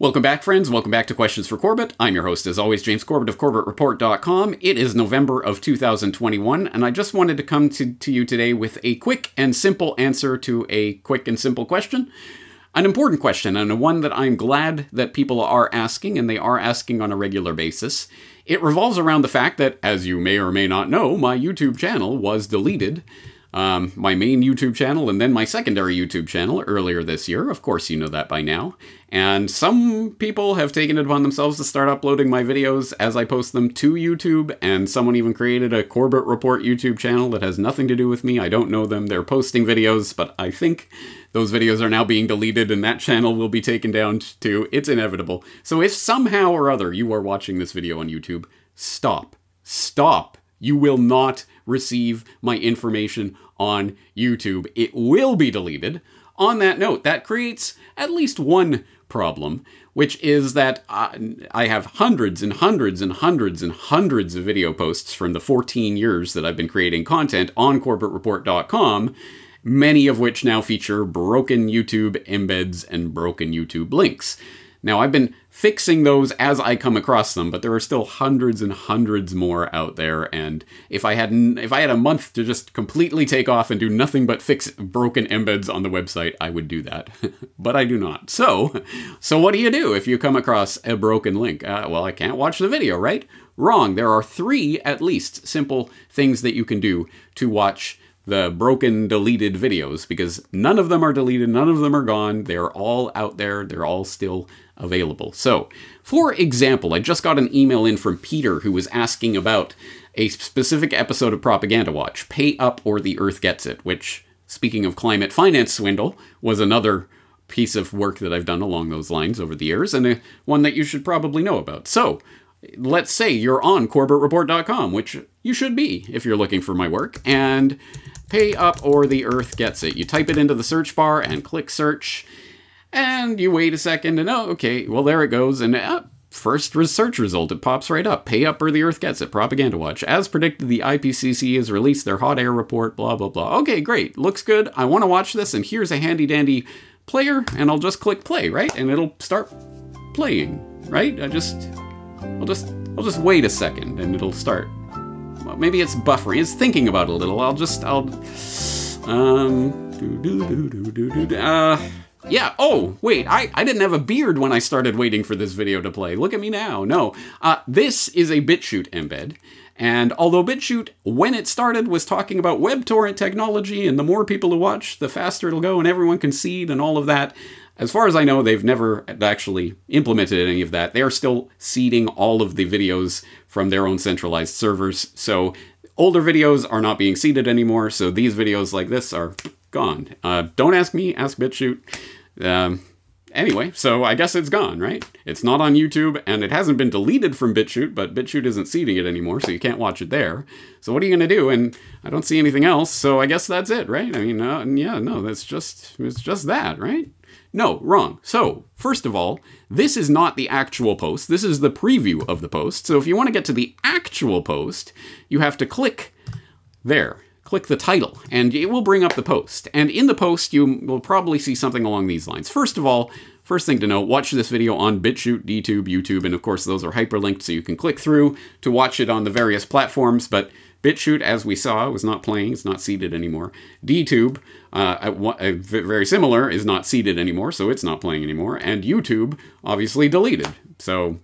Welcome back, friends. Welcome back to Questions for Corbett. I'm your host, as always, James Corbett of CorbettReport.com. It is November of 2021, and I just wanted to come to, to you today with a quick and simple answer to a quick and simple question. An important question, and one that I'm glad that people are asking, and they are asking on a regular basis. It revolves around the fact that, as you may or may not know, my YouTube channel was deleted um, my main YouTube channel and then my secondary YouTube channel earlier this year. Of course, you know that by now. And some people have taken it upon themselves to start uploading my videos as I post them to YouTube, and someone even created a Corbett Report YouTube channel that has nothing to do with me. I don't know them. They're posting videos, but I think those videos are now being deleted and that channel will be taken down too. It's inevitable. So if somehow or other you are watching this video on YouTube, stop. Stop. You will not receive my information on YouTube. It will be deleted. On that note, that creates at least one problem, which is that I have hundreds and hundreds and hundreds and hundreds of video posts from the 14 years that I've been creating content on corbettreport.com, many of which now feature broken YouTube embeds and broken YouTube links. Now, I've been fixing those as I come across them, but there are still hundreds and hundreds more out there. And if I had if I had a month to just completely take off and do nothing but fix broken embeds on the website, I would do that. but I do not. So, so what do you do if you come across a broken link? Uh, well, I can't watch the video, right? Wrong. There are three at least simple things that you can do to watch the broken, deleted videos because none of them are deleted, none of them are gone. They're all out there, they're all still available. So, for example, I just got an email in from Peter who was asking about a specific episode of Propaganda Watch Pay Up or the Earth Gets It, which, speaking of climate finance swindle, was another piece of work that I've done along those lines over the years, and a, one that you should probably know about. So, let's say you're on CorbettReport.com, which you should be if you're looking for my work, and pay up or the earth gets it. You type it into the search bar and click search, and you wait a second, and oh, okay, well, there it goes, and uh, first research result, it pops right up. Pay up or the earth gets it. Propaganda Watch. As predicted, the IPCC has released their hot air report, blah, blah, blah. Okay, great. Looks good. I want to watch this, and here's a handy dandy player, and I'll just click play, right? And it'll start playing, right? I just, I'll just, I'll just wait a second, and it'll start Well, maybe it's buffering. It's thinking about it a little. I'll just, I'll, um, do, do, do, do, do, do, uh, yeah, oh, wait, I, I didn't have a beard when I started waiting for this video to play. Look at me now. No, uh, this is a BitChute embed. And although BitChute, when it started, was talking about WebTorrent technology and the more people who watch, the faster it'll go and everyone can seed and all of that, as far as I know, they've never actually implemented any of that. They are still seeding all of the videos from their own centralized servers. So older videos are not being seeded anymore. So these videos like this are gone. Uh, don't ask me, ask BitChute. Um, anyway, so I guess it's gone, right? It's not on YouTube, and it hasn't been deleted from BitChute, but BitChute isn't seeding it anymore, so you can't watch it there. So what are you going to do? And I don't see anything else, so I guess that's it, right? I mean, uh, yeah, no, that's just it's just that, right? No, wrong. So, first of all, this is not the actual post. This is the preview of the post. So if you want to get to the actual post, you have to click there. Click the title, and it will bring up the post. And in the post, you will probably see something along these lines. First of all, First thing to know, watch this video on BitChute, DTube, YouTube, and of course those are hyperlinked so you can click through to watch it on the various platforms, but BitChute, as we saw, was not playing. It's not seeded anymore. DTube, uh, very similar, is not seeded anymore, so it's not playing anymore. And YouTube, obviously deleted. So,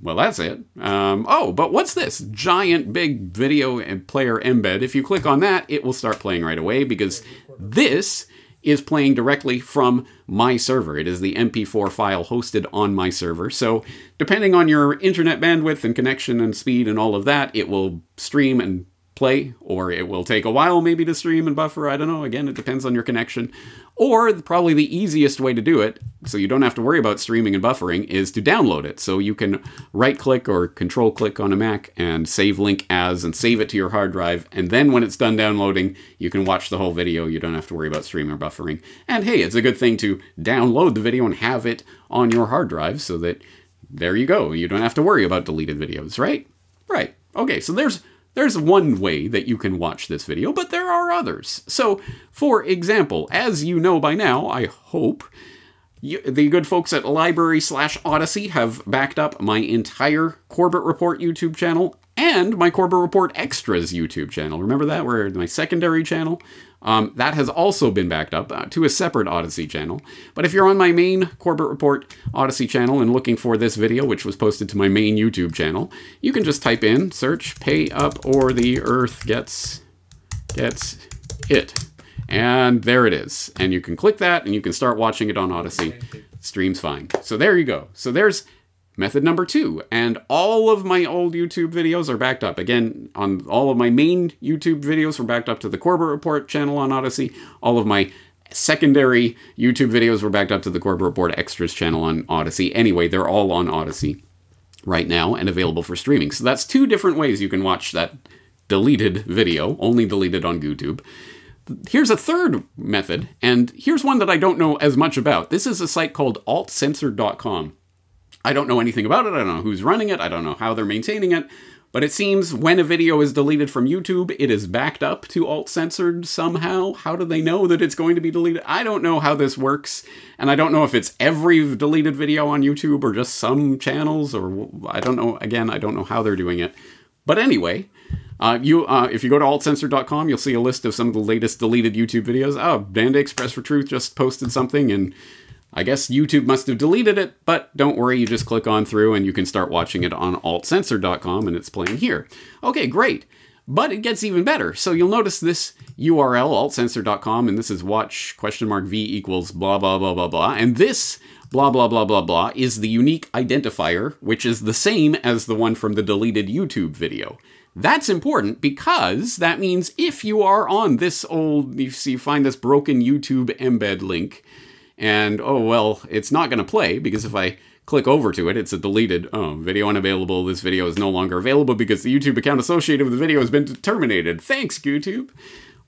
well, that's it. Um, oh, but what's this? Giant big video player embed. If you click on that, it will start playing right away because this is playing directly from my server. It is the MP4 file hosted on my server. So, depending on your internet bandwidth and connection and speed and all of that, it will stream and play, or it will take a while maybe to stream and buffer. I don't know. Again, it depends on your connection. Or probably the easiest way to do it, so you don't have to worry about streaming and buffering, is to download it. So you can right click or control click on a Mac and save link as and save it to your hard drive. And then when it's done downloading, you can watch the whole video. You don't have to worry about streaming or buffering. And hey, it's a good thing to download the video and have it on your hard drive so that there you go. You don't have to worry about deleted videos, right? Right. Okay, so there's there's one way that you can watch this video, but there are others. So, for example, as you know by now, I hope, You, the good folks at LBRY slash Odysee have backed up my entire Corbett Report YouTube channel and my Corbett Report Extras YouTube channel. Remember that? Where my secondary channel? Um, that has also been backed up uh, to a separate Odysee channel. But if you're on my main Corbett Report Odysee channel and looking for this video, which was posted to my main YouTube channel, you can just type in, search, pay up or the earth gets, gets it. And there it is. And you can click that and you can start watching it on Odysee. Stream's fine. So there you go. So there's Method number two, and all of my old YouTube videos are backed up. Again, on all of my main YouTube videos were backed up to the Corbett Report channel on Odysee. All of my secondary YouTube videos were backed up to the Corbett Report Extras channel on Odysee. Anyway, they're all on Odysee right now and available for streaming. So that's two different ways you can watch that deleted video, only deleted on YouTube. Here's a third method, and here's one that I don't know as much about. This is a site called altcensored.com. I don't know anything about it. I don't know who's running it. I don't know how they're maintaining it. But it seems when a video is deleted from YouTube, it is backed up to alt censored somehow. How do they know that it's going to be deleted? I don't know how this works. And I don't know if it's every deleted video on YouTube or just some channels or I don't know. Again, I don't know how they're doing it. But anyway, uh, you, uh, if you go to altcensored.com, you'll see a list of some of the latest deleted YouTube videos. Oh, Band Express for Truth just posted something and I guess YouTube must have deleted it, but don't worry, you just click on through and you can start watching it on altcensored.com and it's playing here. Okay, great. But it gets even better. So you'll notice this URL, altcensored.com, and this is watch question mark v equals blah, blah, blah, blah, blah. And this blah, blah, blah, blah, blah is the unique identifier, which is the same as the one from the deleted YouTube video. That's important because that means if you are on this old, you see, find this broken YouTube embed link, and oh well, it's not going to play because if I click over to it, it's a deleted, oh, video unavailable, this video is no longer available because the YouTube account associated with the video has been terminated. Thanks, YouTube.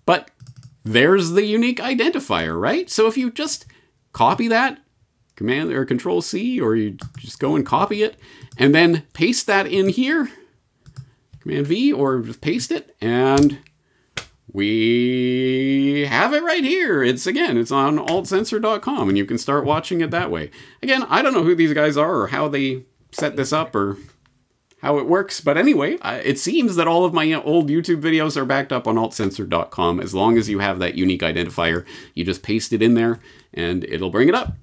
But there's the unique identifier, right? So if you just copy that, Command or Control C, or you just go and copy it, and then paste that in here, Command V, or just paste it, and we have it right here. It's again, it's on altcensored.com and you can start watching it that way. Again, I don't know who these guys are or how they set this up or how it works, but anyway, it seems that all of my old YouTube videos are backed up on altcensored.com. As long as you have that unique identifier, you just paste it in there and it'll bring it up.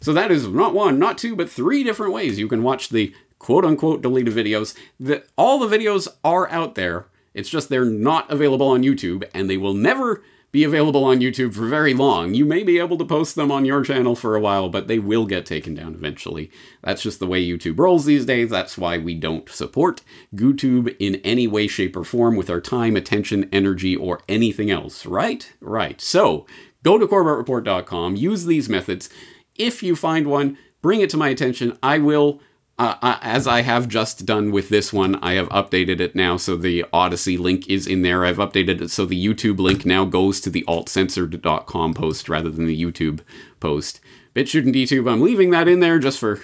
So that is not one, not two, but three different ways you can watch the quote unquote deleted videos. The, all the videos are out there it's just they're not available on YouTube, and they will never be available on YouTube for very long. You may be able to post them on your channel for a while, but they will get taken down eventually. That's just the way YouTube rolls these days. That's why we don't support YouTube in any way, shape, or form with our time, attention, energy, or anything else, right? Right. So go to CorbettReport.com, use these methods. If you find one, bring it to my attention. I will uh, as I have just done with this one, I have updated it now so the Odysee link is in there. I've updated it so the YouTube link now goes to the altcensored.com post rather than the YouTube post. BitChute and DTube, I'm leaving that in there just for,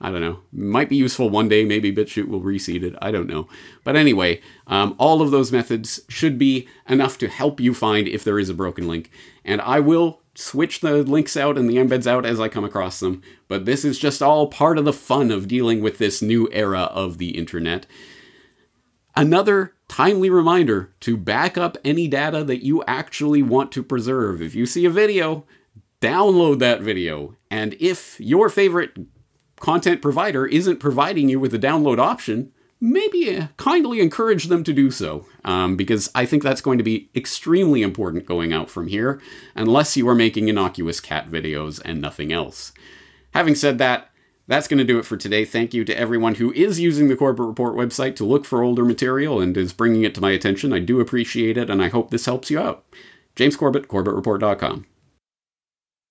I don't know, might be useful one day. Maybe BitChute will reseed it. I don't know. But anyway, um, all of those methods should be enough to help you find if there is a broken link. And I will switch the links out and the embeds out as I come across them, but this is just all part of the fun of dealing with this new era of the internet. Another timely reminder to back up any data that you actually want to preserve. If you see a video, download that video. And if your favorite content provider isn't providing you with a download option, maybe uh, kindly encourage them to do so, um, because I think that's going to be extremely important going out from here, unless you are making innocuous cat videos and nothing else. Having said that, that's going to do it for today. Thank you to everyone who is using the Corbett Report website to look for older material and is bringing it to my attention. I do appreciate it, and I hope this helps you out. James Corbett, CorbettReport.com.